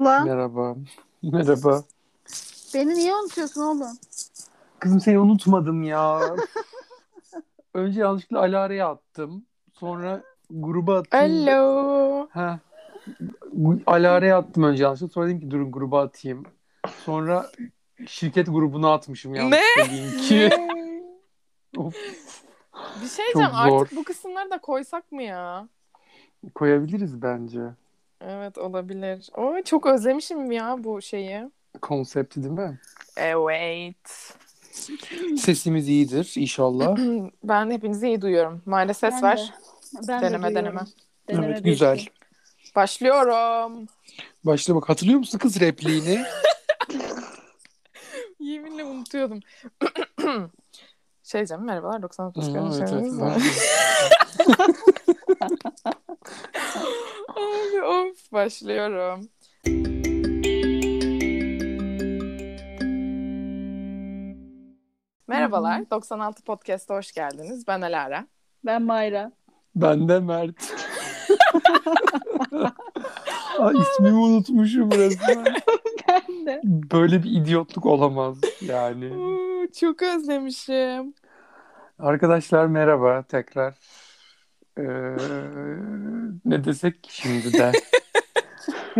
Lan Merhaba. Merhaba. beni niye unutuyorsun oğlum? Kızım seni unutmadım ya. Önce yanlışlıkla Alara'ya attım. Sonra gruba atayım. Hello. Ha. Alara'ya attım önce yanlışlıkla. Sonra dedim ki durun gruba atayım. Sonra şirket grubuna atmışım yanlışlıkla linki. Of, Bir şey diyeceğim artık bu kısımları da koysak mı ya? koyabiliriz bence. Evet olabilir. O çok özlemişim ya bu şeyi. Konsepti değil mi? Evet. Sesimiz iyidir inşallah. Ben hepinizi iyi duyuyorum. Mayra ses Ben ver. de. Ben Deneme, de deneme. Deneme evet bir güzel. şey. Başlıyorum. Başla bak hatırlıyor musun kız repliğini? Yeminle unutuyordum. şey diyeceğim merhabalar 99 Aa, evet, evet. Abi of başlıyorum. Merhabalar 96 Podcast'a hoş geldiniz. Ben Alara. Ben Mayra. Ben de Mert. Aa, ismimi unutmuşum resmen. Ben de. Böyle bir idiotluk olamaz yani. Oo, Çok özlemişim. Arkadaşlar merhaba tekrar. Ee, ne desek şimdi de.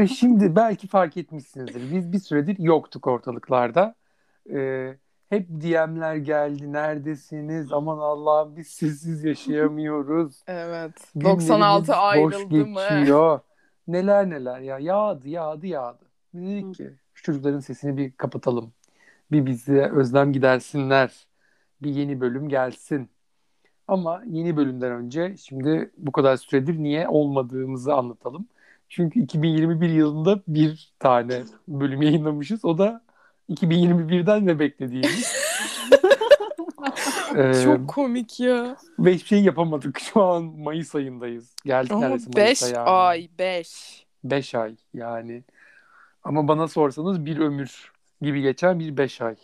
Şimdi belki fark etmişsinizdir. Biz bir süredir yoktuk ortalıklarda. Ee, hep DM'ler geldi. Neredesiniz? Aman Allah'ım biz sizsiz yaşayamıyoruz. Evet. Günlerimiz 96 boş ayrıldı mı? geçiyor. Neler neler ya. Yağdı yağdı yağdı. Dedik ki şu çocukların sesini bir kapatalım. Bir bize özlem gidersinler. Bir yeni bölüm gelsin. Ama yeni bölümden önce şimdi bu kadar süredir niye olmadığımızı anlatalım. Çünkü 2021 yılında bir tane bölüm yayınlamışız. O da 2021'den ve beklediğimiz. Ee, Çok komik ya. ve hiçbir şey yapamadık. Şu an Mayıs ayındayız. Geldik Ama neredeyse 5 Mayıs'a yani. ay 5. 5 ay yani. Ama bana sorsanız bir ömür gibi geçen bir 5 ay.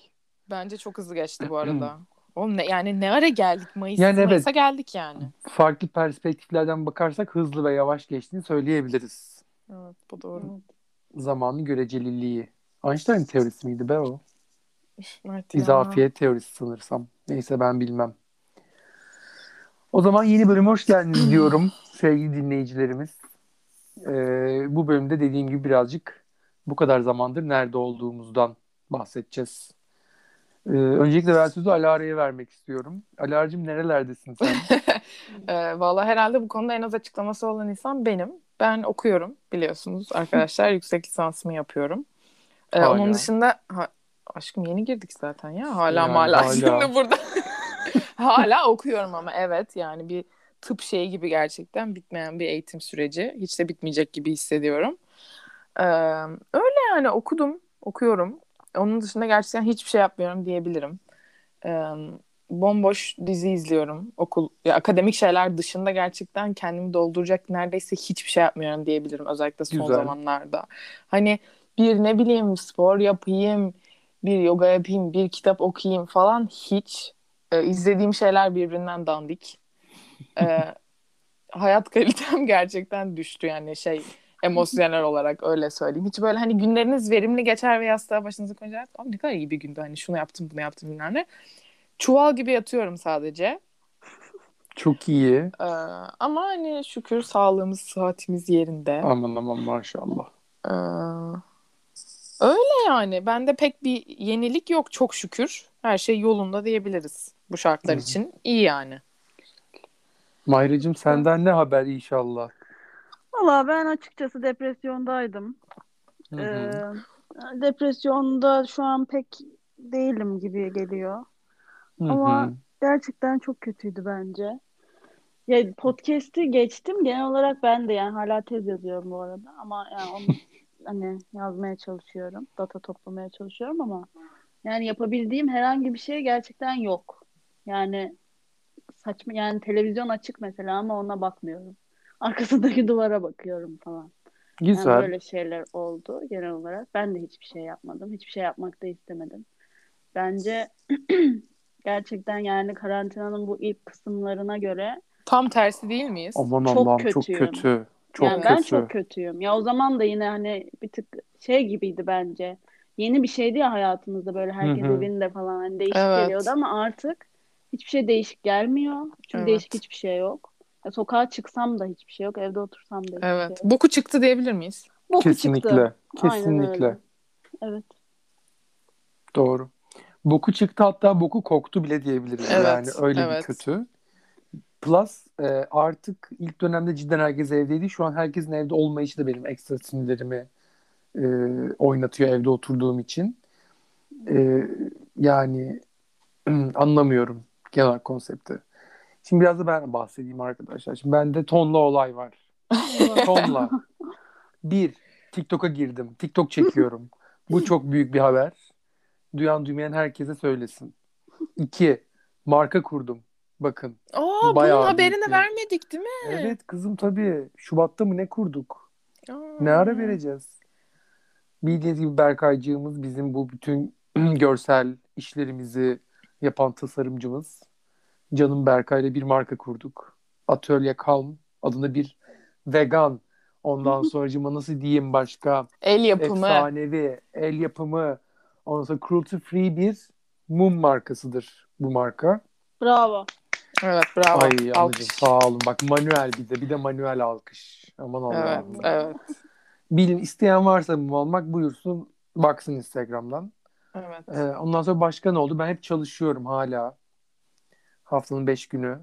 Bence çok hızlı geçti bu arada. Oğlum ne, yani ne ara geldik Mayıs, Yani evet. Mayıs'a geldik yani. Farklı perspektiflerden bakarsak hızlı ve yavaş geçtiğini söyleyebiliriz. Evet bu doğru. Zamanın göreceliliği. Einstein teorisi miydi be o? Evet. İzafiyet teorisi sanırsam. Neyse ben bilmem. O zaman yeni bölüme hoş geldiniz diyorum sevgili dinleyicilerimiz. Ee, bu bölümde dediğim gibi birazcık bu kadar zamandır nerede olduğumuzdan bahsedeceğiz. Ee, öncelikle ben sözü Alara'ya vermek istiyorum. Alara'cığım nerelerdesin sen? Ee, Valla herhalde bu konuda en az açıklaması olan insan benim. Ben okuyorum biliyorsunuz arkadaşlar. Yüksek lisansımı yapıyorum. Ee, Hala. onun dışında ha, aşkım yeni girdik zaten ya. Hala Yani hala. Şimdi burada. hala okuyorum ama evet yani bir tıp şeyi gibi gerçekten bitmeyen bir eğitim süreci. Hiç de bitmeyecek gibi hissediyorum. Ee, öyle yani okudum, okuyorum. Onun dışında gerçekten hiçbir şey yapmıyorum diyebilirim. Ee, bomboş dizi izliyorum. Okul, ya akademik şeyler dışında gerçekten kendimi dolduracak neredeyse hiçbir şey yapmıyorum diyebilirim. Özellikle son Güzel. zamanlarda. Hani bir ne bileyim spor yapayım, bir yoga yapayım, bir kitap okuyayım falan hiç. Ee, izlediğim şeyler birbirinden dandik. Ee, hayat kalitem gerçekten düştü yani şey emosyonel olarak öyle söyleyeyim. Hiç böyle hani günleriniz verimli geçer ve yastığa başınızı koyunca "Abi ne kadar iyi bir gündü hani şunu yaptım bunu yaptım bilmem ne. Çuval gibi yatıyorum sadece. Çok iyi. Ee, ama hani şükür sağlığımız, sıhhatimiz yerinde. Aman aman maşallah. Ee, öyle yani. Bende pek bir yenilik yok çok şükür. Her şey yolunda diyebiliriz bu şartlar Hı. için. İyi yani. Mayracığım senden ne haber inşallah? Valla ben açıkçası depresyondaydım. Hı hı. Ee, depresyonda şu an pek değilim gibi geliyor. Hı ama-. Gerçekten çok kötüydü bence. Ya podcast'i geçtim. Genel olarak ben de yani hala tez yazıyorum bu arada. Ama yani onu hani yazmaya çalışıyorum. Data toplamaya çalışıyorum ama yani yapabildiğim herhangi bir şey gerçekten yok. Yani saçma yani televizyon açık mesela ama ona bakmıyorum. Arkasındaki duvara bakıyorum falan. Yani Güzel. böyle şeyler oldu genel olarak. Ben de hiçbir şey yapmadım. Hiçbir şey yapmak da istemedim. Bence gerçekten yani karantinanın bu ilk kısımlarına göre Tam tersi değil miyiz? Aman Çok Allah'ım çok kötüyüm. kötü. Çok yani ben kötü. çok kötüyüm. Ya o zaman da yine hani bir tık şey gibiydi bence. Yeni bir şeydi ya hayatımızda böyle herkes Hı hı. evinde falan hani değişik Evet. geliyordu ama artık hiçbir şey değişik gelmiyor. Çünkü Evet. değişik hiçbir şey yok. Ya sokağa çıksam da hiçbir şey yok. Evde otursam da hiçbir Evet. şey yok. Boku çıktı diyebilir miyiz? Boku Kesinlikle. çıktı. Kesinlikle. Evet. Doğru. Boku çıktı hatta boku koktu bile diyebiliriz. Evet, yani öyle evet. bir kötü. Plus e, artık ilk dönemde cidden herkes evdeydi. Şu an herkesin evde olmayışı da benim ekstra sinirlerimi e, oynatıyor evde oturduğum için. E, yani anlamıyorum genel konsepti. Şimdi biraz da ben bahsedeyim arkadaşlar. Şimdi bende tonla olay var. Tonla. Bir, TikTok'a girdim. TikTok çekiyorum. Bu çok büyük bir haber. Duyan duymayan herkese söylesin. İki, marka kurdum. Bakın. Aa, Bayağı bunun haberini büyük vermedik değil mi? Evet kızım tabii. Şubat'ta mı ne kurduk? Aa. Ne ara vereceğiz? Bildiğiniz gibi Berkaycığımız bizim bu bütün görsel işlerimizi yapan tasarımcımız. Canım Berkay'la bir marka kurduk. Atölye Calm adında bir vegan. Ondan sonracıma nasıl diyeyim başka El yapımı. efsanevi el yapımı ondan sonra cruelty free bir mum markasıdır bu marka. Bravo. Evet bravo. Ay Alkış. sağ olun. Bak manuel bir de bir de manuel alkış. Aman Evet, Allah'ım. evet, Bilin isteyen varsa mum almak buyursun baksın Instagram'dan. evet. Ee, ondan sonra başka ne oldu? Ben hep çalışıyorum hala. Haftanın beş günü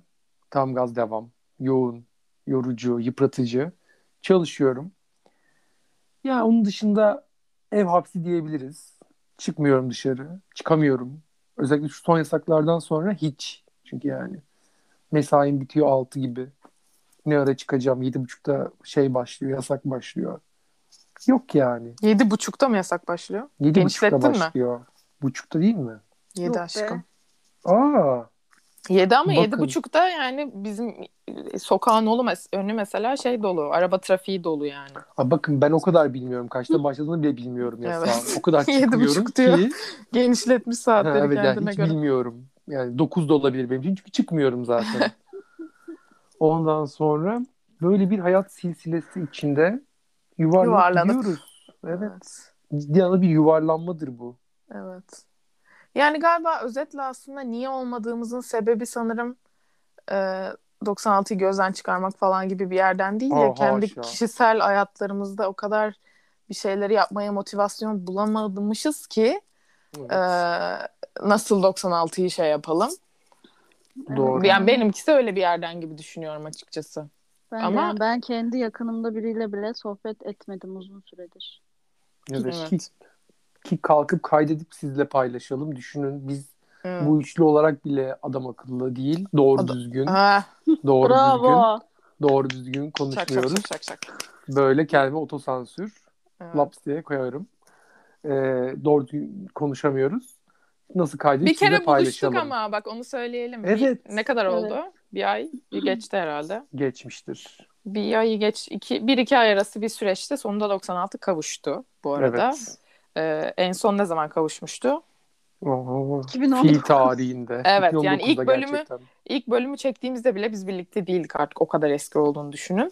tam gaz devam. Yoğun, yorucu, yıpratıcı. Çalışıyorum. Ya onun dışında ev hapsi diyebiliriz. Çıkmıyorum dışarı. Çıkamıyorum. Özellikle şu son yasaklardan sonra hiç. Çünkü yani mesaim bitiyor 6 gibi. Ne ara çıkacağım? 7.30'da şey başlıyor, yasak başlıyor. Yok yani. Yedi buçukta mı yasak başlıyor? 7.30'da Genişlettin mi? başlıyor. Buçukta değil mi? Yedi Yok be. aşkım. Aa, Yedi ama Bakın. yedi buçukta yani bizim e, sokağın olu mes- önü mesela şey dolu. Araba trafiği dolu yani. Aa, bakın ben o kadar bilmiyorum. Kaçta başladığını bile bilmiyorum ya. Evet. O kadar Yedi buçuk diyor. ki. Genişletmiş Ha, saatleri evet yani kendine hiç göre. bilmiyorum. Yani 9 da olabilir benim için çünkü çıkmıyorum zaten. Ondan sonra böyle bir hayat silsilesi içinde gidiyoruz. Evet. Ciddi bir yuvarlanmadır bu. Evet. Yani galiba özetle aslında niye olmadığımızın sebebi sanırım e, 96'yı gözden çıkarmak falan gibi bir yerden değil de Aa, kendi haşa. kişisel hayatlarımızda o kadar bir şeyleri yapmaya motivasyon bulamamışız ki Evet. e, nasıl 96'yı şey yapalım. Doğru. Yani benimkisi öyle bir yerden gibi düşünüyorum açıkçası. Ben, Ama- yani ben kendi yakınımda biriyle bile sohbet etmedim uzun süredir. Evet. Evet. Ki, kalkıp kaydedip sizle paylaşalım. Düşünün biz Evet. bu üçlü olarak bile adam akıllı değil. Doğru düzgün. Ha, Doğru düzgün. Bravo. Doğru düzgün şak şak konuşmuyoruz. şak şak şak. Böyle kelime otosansür. Evet. Laps diye koyarım. Ee, doğru düzgün konuşamıyoruz. Nasıl kaydedip Bir kere sizle buluştuk paylaşalım. ama bak onu söyleyelim. Evet. Bir, ne kadar Evet. oldu? Bir ay bir geçti herhalde. Geçmiştir. Bir ayı geç, iki, bir iki ay arası bir süreçte sonunda 96 kavuştu bu arada. Evet. Ee, en son ne zaman kavuşmuştu? Oo, 2019. Fi tarihinde. Evet, yani 2019'da ilk bölümü- gerçekten. İlk bölümü çektiğimizde bile biz birlikte değildik artık o kadar eski olduğunu düşünün.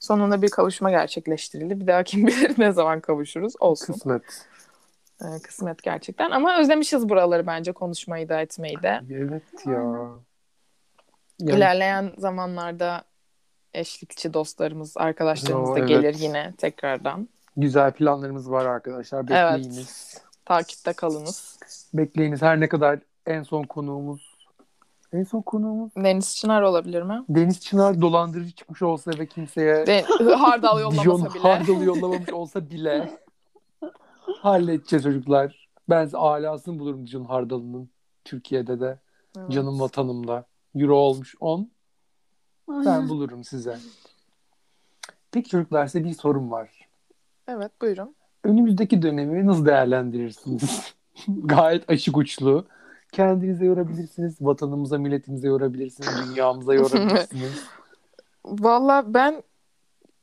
Sonunda bir kavuşma gerçekleştirildi. Bir daha kim bilir ne zaman kavuşuruz. Olsun. Kısmet. Ee, kısmet gerçekten. Ama özlemişiz buraları bence konuşmayı da etmeyi de. Evet ya. Yani, İlerleyen zamanlarda eşlikçi dostlarımız, arkadaşlarımız da evet. gelir yine tekrardan. Güzel planlarımız var arkadaşlar. Evet. Bekleyiniz. Takipte kalınız. Bekleyiniz. Her ne kadar en son konuğumuz en son konuğumuz Deniz Çınar olabilir mi? Deniz Çınar dolandırıcı çıkmış olsa ve kimseye De hardal Dijon yollamasa bile. Hardal'ı yollamamış olsa bile halledeceğiz çocuklar. Ben size alasını bulurum Dijon Hardal'ının Türkiye'de de. Evet. Canım vatanımda. Euro olmuş 10. Ben bulurum size. Peki çocuklar size bir sorum var. Evet buyurun. Önümüzdeki dönemi nasıl değerlendirirsiniz? Gayet açık uçlu. Kendinize yorabilirsiniz. Vatanımıza, milletimize yorabilirsiniz. Dünyamıza yorabilirsiniz. Valla ben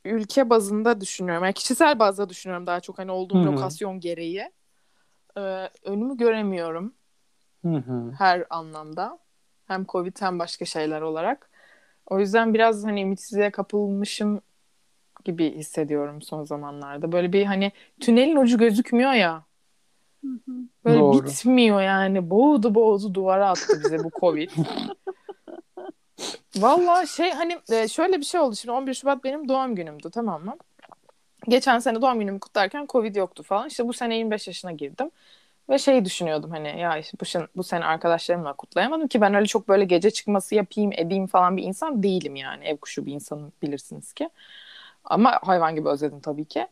ülke bazında düşünüyorum. Yani kişisel bazda düşünüyorum daha çok hani olduğum Hı hı. lokasyon gereği. Ee, önümü göremiyorum Hı hı. her anlamda. Hem Covid hem başka şeyler olarak. O yüzden biraz hani ümitsizliğe kapılmışım gibi hissediyorum son zamanlarda. Böyle bir hani tünelin ucu gözükmüyor ya. Hı hı. Böyle Doğru. bitmiyor yani. Boğdu boğdu duvara attı bize bu Covid. Valla şey hani e, şöyle bir şey oldu. Şimdi 11 Şubat benim doğum günümdü tamam mı? Geçen sene doğum günümü kutlarken Covid yoktu falan. İşte bu sene 25 yaşına girdim. Ve şey düşünüyordum hani ya işte bu, sene, bu sene arkadaşlarımla kutlayamadım ki ben öyle çok böyle gece çıkması yapayım edeyim falan bir insan değilim yani. Ev kuşu bir insanım bilirsiniz ki. Ama hayvan gibi özledim tabii ki.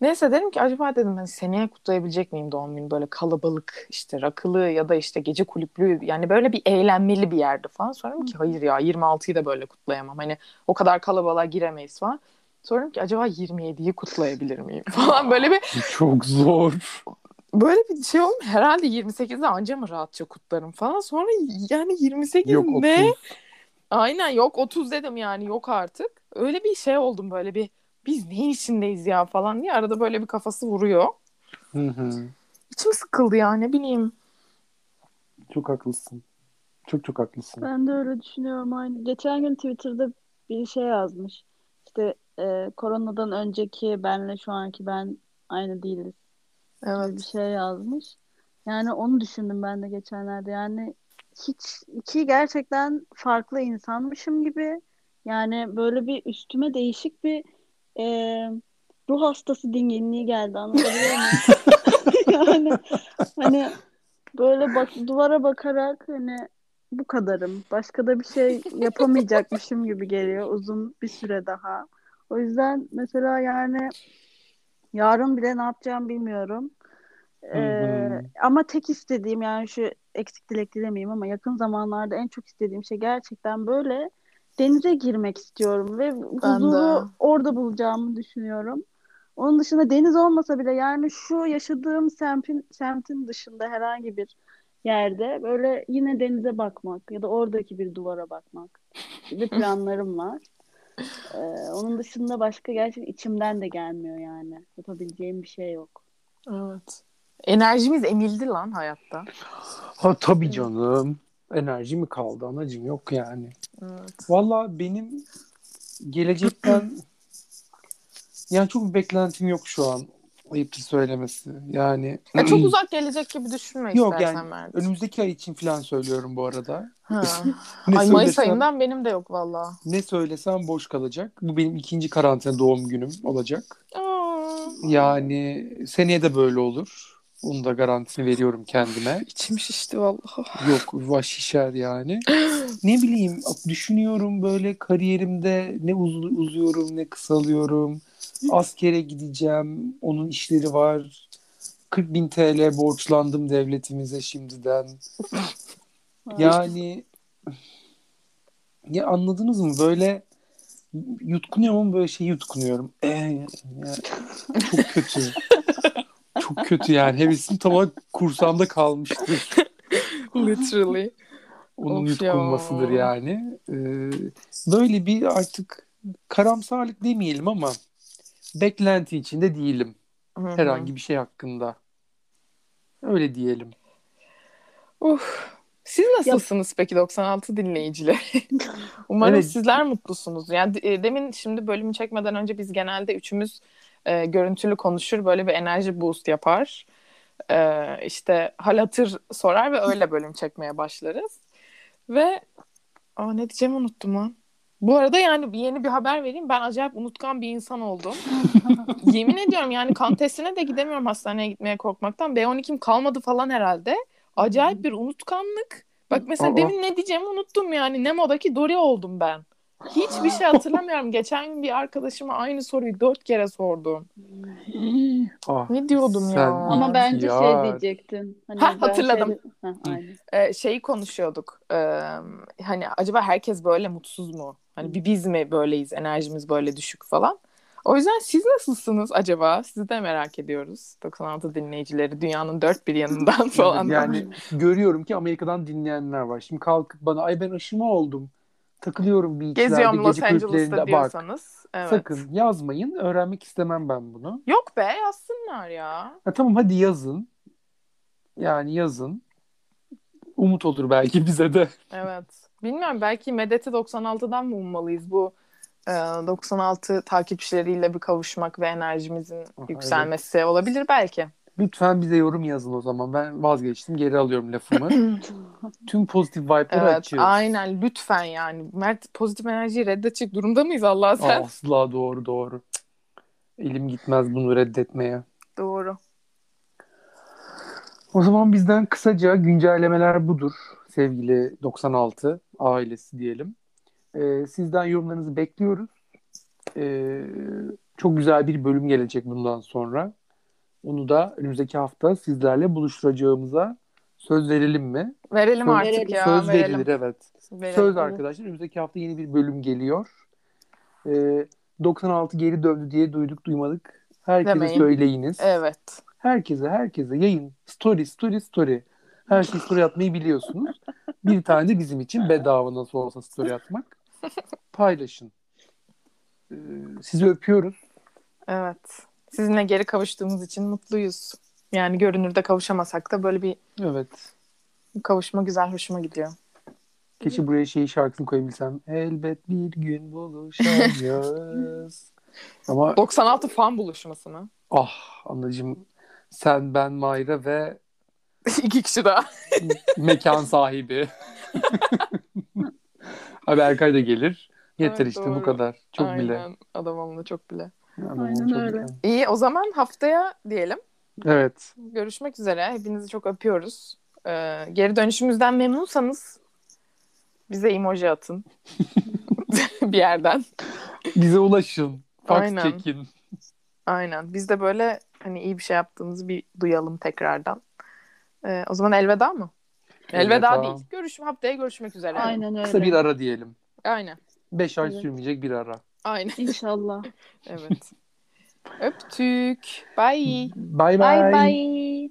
Neyse dedim ki acaba dedim ben seneye kutlayabilecek miyim doğum günü böyle kalabalık işte rakılı ya da işte gece kulüplü yani böyle bir eğlenmeli bir yerde falan. Sonra ki hayır ya 26'yı da böyle kutlayamam hani o kadar kalabalığa giremeyiz falan. Sonra ki acaba 27'yi kutlayabilir miyim falan böyle bir Çok zor. böyle bir şey oldu herhalde 28'de anca mı rahatça kutlarım falan. Sonra yani 28 Yok ne? 30. Aynen yok 30 dedim yani yok artık. Öyle bir şey oldum böyle bir biz neyin içindeyiz ya falan diye arada böyle bir kafası vuruyor. Hı hı. İçim sıkıldı ya ne bileyim. Çok haklısın. Çok çok haklısın. Ben de öyle düşünüyorum aynı. Geçen gün Twitter'da bir şey yazmış. İşte e, koronadan önceki benle şu anki ben aynı değiliz gibi bir Evet. şey yazmış. Yani onu düşündüm ben de geçenlerde. Yani hiç iki gerçekten farklı insanmışım gibi. Yani böyle bir üstüme değişik bir e, ruh hastası dinginliği geldi anlatabiliyor muyum? Yani hani böyle bak duvara bakarak hani bu kadarım. Başka da bir şey yapamayacakmışım gibi geliyor uzun bir süre daha. O yüzden mesela yani yarın bile ne yapacağımı bilmiyorum. Hı Ee, hı. ama tek istediğim yani şu eksik dilek dilemeyeyim ama yakın zamanlarda en çok istediğim şey gerçekten böyle denize girmek istiyorum ve Ben huzuru de. orada bulacağımı düşünüyorum. Onun dışında deniz olmasa bile yani şu yaşadığım semtin, semtin dışında herhangi bir yerde böyle yine denize bakmak ya da oradaki bir duvara bakmak gibi planlarım var. Ee, onun dışında başka gerçekten içimden de gelmiyor yani. Yapabileceğim bir şey yok. Evet. Enerjimiz emildi lan hayatta. Ha tabii canım. Enerji mi kaldı anacığım? Yok yani. Evet. Valla benim gelecekten yani çok beklentim yok şu an. Ayıptır söylemesi. Yani E, çok uzak gelecek gibi düşünme Yok istersen yani Mert. önümüzdeki ay için falan söylüyorum bu arada. Ha. Ne Ay Mayıs söylesem- ayından benim de yok valla. Ne söylesem boş kalacak. Bu benim ikinci karantina doğum günüm olacak. Aa, Yani seneye de böyle olur. Onu da garantisini veriyorum kendime. içim şişti vallahi. Yok şişer yani. Ne bileyim düşünüyorum böyle kariyerimde ne uz- uzuyorum ne kısalıyorum. Askere gideceğim. Onun işleri var. 40 bin TL borçlandım devletimize şimdiden. Yani ya anladınız mı? Böyle yutkunuyorum ama böyle şey yutkunuyorum. Ee, ya, çok kötü. çok kötü yani. Hevesim tamamen kursamda kalmıştır. Literally. Onun Of ya. yutkunmasıdır yani. Ee, böyle bir artık karamsarlık demeyelim ama beklenti içinde değilim. Hı hı. Herhangi bir şey hakkında. Öyle diyelim. Uf. Siz nasılsınız peki 96 dinleyicileri? Umarım Evet. sizler mutlusunuz. Yani e, demin şimdi bölümü çekmeden önce biz genelde üçümüz e, görüntülü konuşur böyle bir enerji boost yapar. E, işte hal hatır sorar ve öyle bölüm çekmeye başlarız. Ve aa, ne diyeceğimi unuttum lan. Bu arada yani yeni bir haber vereyim. Ben acayip unutkan bir insan oldum. Yemin ediyorum yani kan testine de gidemiyorum hastaneye gitmeye korkmaktan. B12'm kalmadı falan herhalde. Acayip bir unutkanlık. Bak mesela Aa. demin ne diyeceğimi unuttum yani. Nemo'daki Dory oldum ben. Hiçbir şey hatırlamıyorum. Geçen gün bir arkadaşıma aynı soruyu dört kere sordum. Ah, Ne diyordum ya? Ama bence ya. şey diyecektin. Hani Ha, ben hatırladım. şeyde- Ha. Ee, şeyi konuşuyorduk. Ee, hani acaba herkes böyle mutsuz mu? Hani bir biz mi böyleyiz? Enerjimiz böyle düşük falan. O yüzden siz nasılsınız acaba? Sizi de merak ediyoruz. 96 dinleyicileri dünyanın dört bir yanından falan. Yani görüyorum ki Amerika'dan dinleyenler var. Şimdi kalkıp bana ay ben aşımı oldum. Takılıyorum beachlerde, Geziyorum Los Angeles'ta. Bak diyorsanız. Evet. sakın yazmayın. Öğrenmek istemem ben bunu. Yok be yazsınlar ya. Ha, tamam hadi yazın. Yani yazın. Umut olur belki bize de. Evet. Bilmiyorum belki Medet'i 96'dan mı ummalıyız bu e, 96 takipçileriyle bir kavuşmak ve enerjimizin Aha, yükselmesi olabilir belki. Lütfen bize yorum yazın o zaman. Ben vazgeçtim. Geri alıyorum lafımı. Tüm pozitif vibe'ları Evet, açıyoruz. aynen lütfen yani. Mert pozitif enerjiyi reddedecek durumda mıyız Allah sen? Asla doğru doğru. Elim gitmez bunu reddetmeye. Doğru. O zaman bizden kısaca güncellemeler budur sevgili 96 ailesi diyelim. Ee, sizden yorumlarınızı bekliyoruz. Ee, çok güzel bir bölüm gelecek bundan sonra. Onu da önümüzdeki hafta sizlerle buluşturacağımıza söz verelim mi? Verelim Söz- artık ya. söz verelim. verilir evet. Verelim. Söz arkadaşlar önümüzdeki hafta yeni bir bölüm geliyor. Ee, 96 geri döndü diye duyduk duymadık. Herkese Demeyin. söyleyiniz. Evet. Herkese herkese yayın. Story story story. Her şeyi story atmayı biliyorsunuz. Bir tane de bizim için bedava nasıl olsa story atmak. Paylaşın. Ee, sizi öpüyoruz. Evet. Sizinle geri kavuştuğumuz için mutluyuz. Yani görünürde kavuşamasak da böyle bir Evet. kavuşma güzel hoşuma gidiyor. Keşke buraya şeyi şarkısını koyabilsem. Elbet bir gün buluşacağız. Ama 96 fan buluşması mı? ah anacığım sen ben Mayra ve İki kişi daha. mekan sahibi. Abi Erkay da gelir. Yeter Evet, işte doğru. bu kadar. Çok Aynen. bile. Adam onunla çok bile. Aynen öyle. İyi o zaman haftaya diyelim. Evet. Görüşmek üzere. Hepinizi çok öpüyoruz. Ee, geri dönüşümüzden memnunsanız bize emoji atın. bir yerden. Bize ulaşın. Fax Aynen. çekin. Aynen. Biz de böyle hani iyi bir şey yaptığımızı bir duyalım tekrardan. Ee, o zaman elveda mı? Elveda, Elveda. değil. Görüş, haftaya görüşmek üzere. Aynen öyle. Kısa bir ara diyelim. Aynen. Beş ay Evet. sürmeyecek bir ara. Aynen. İnşallah. Evet. Öptük. Bye. Bye bye. Bye bye.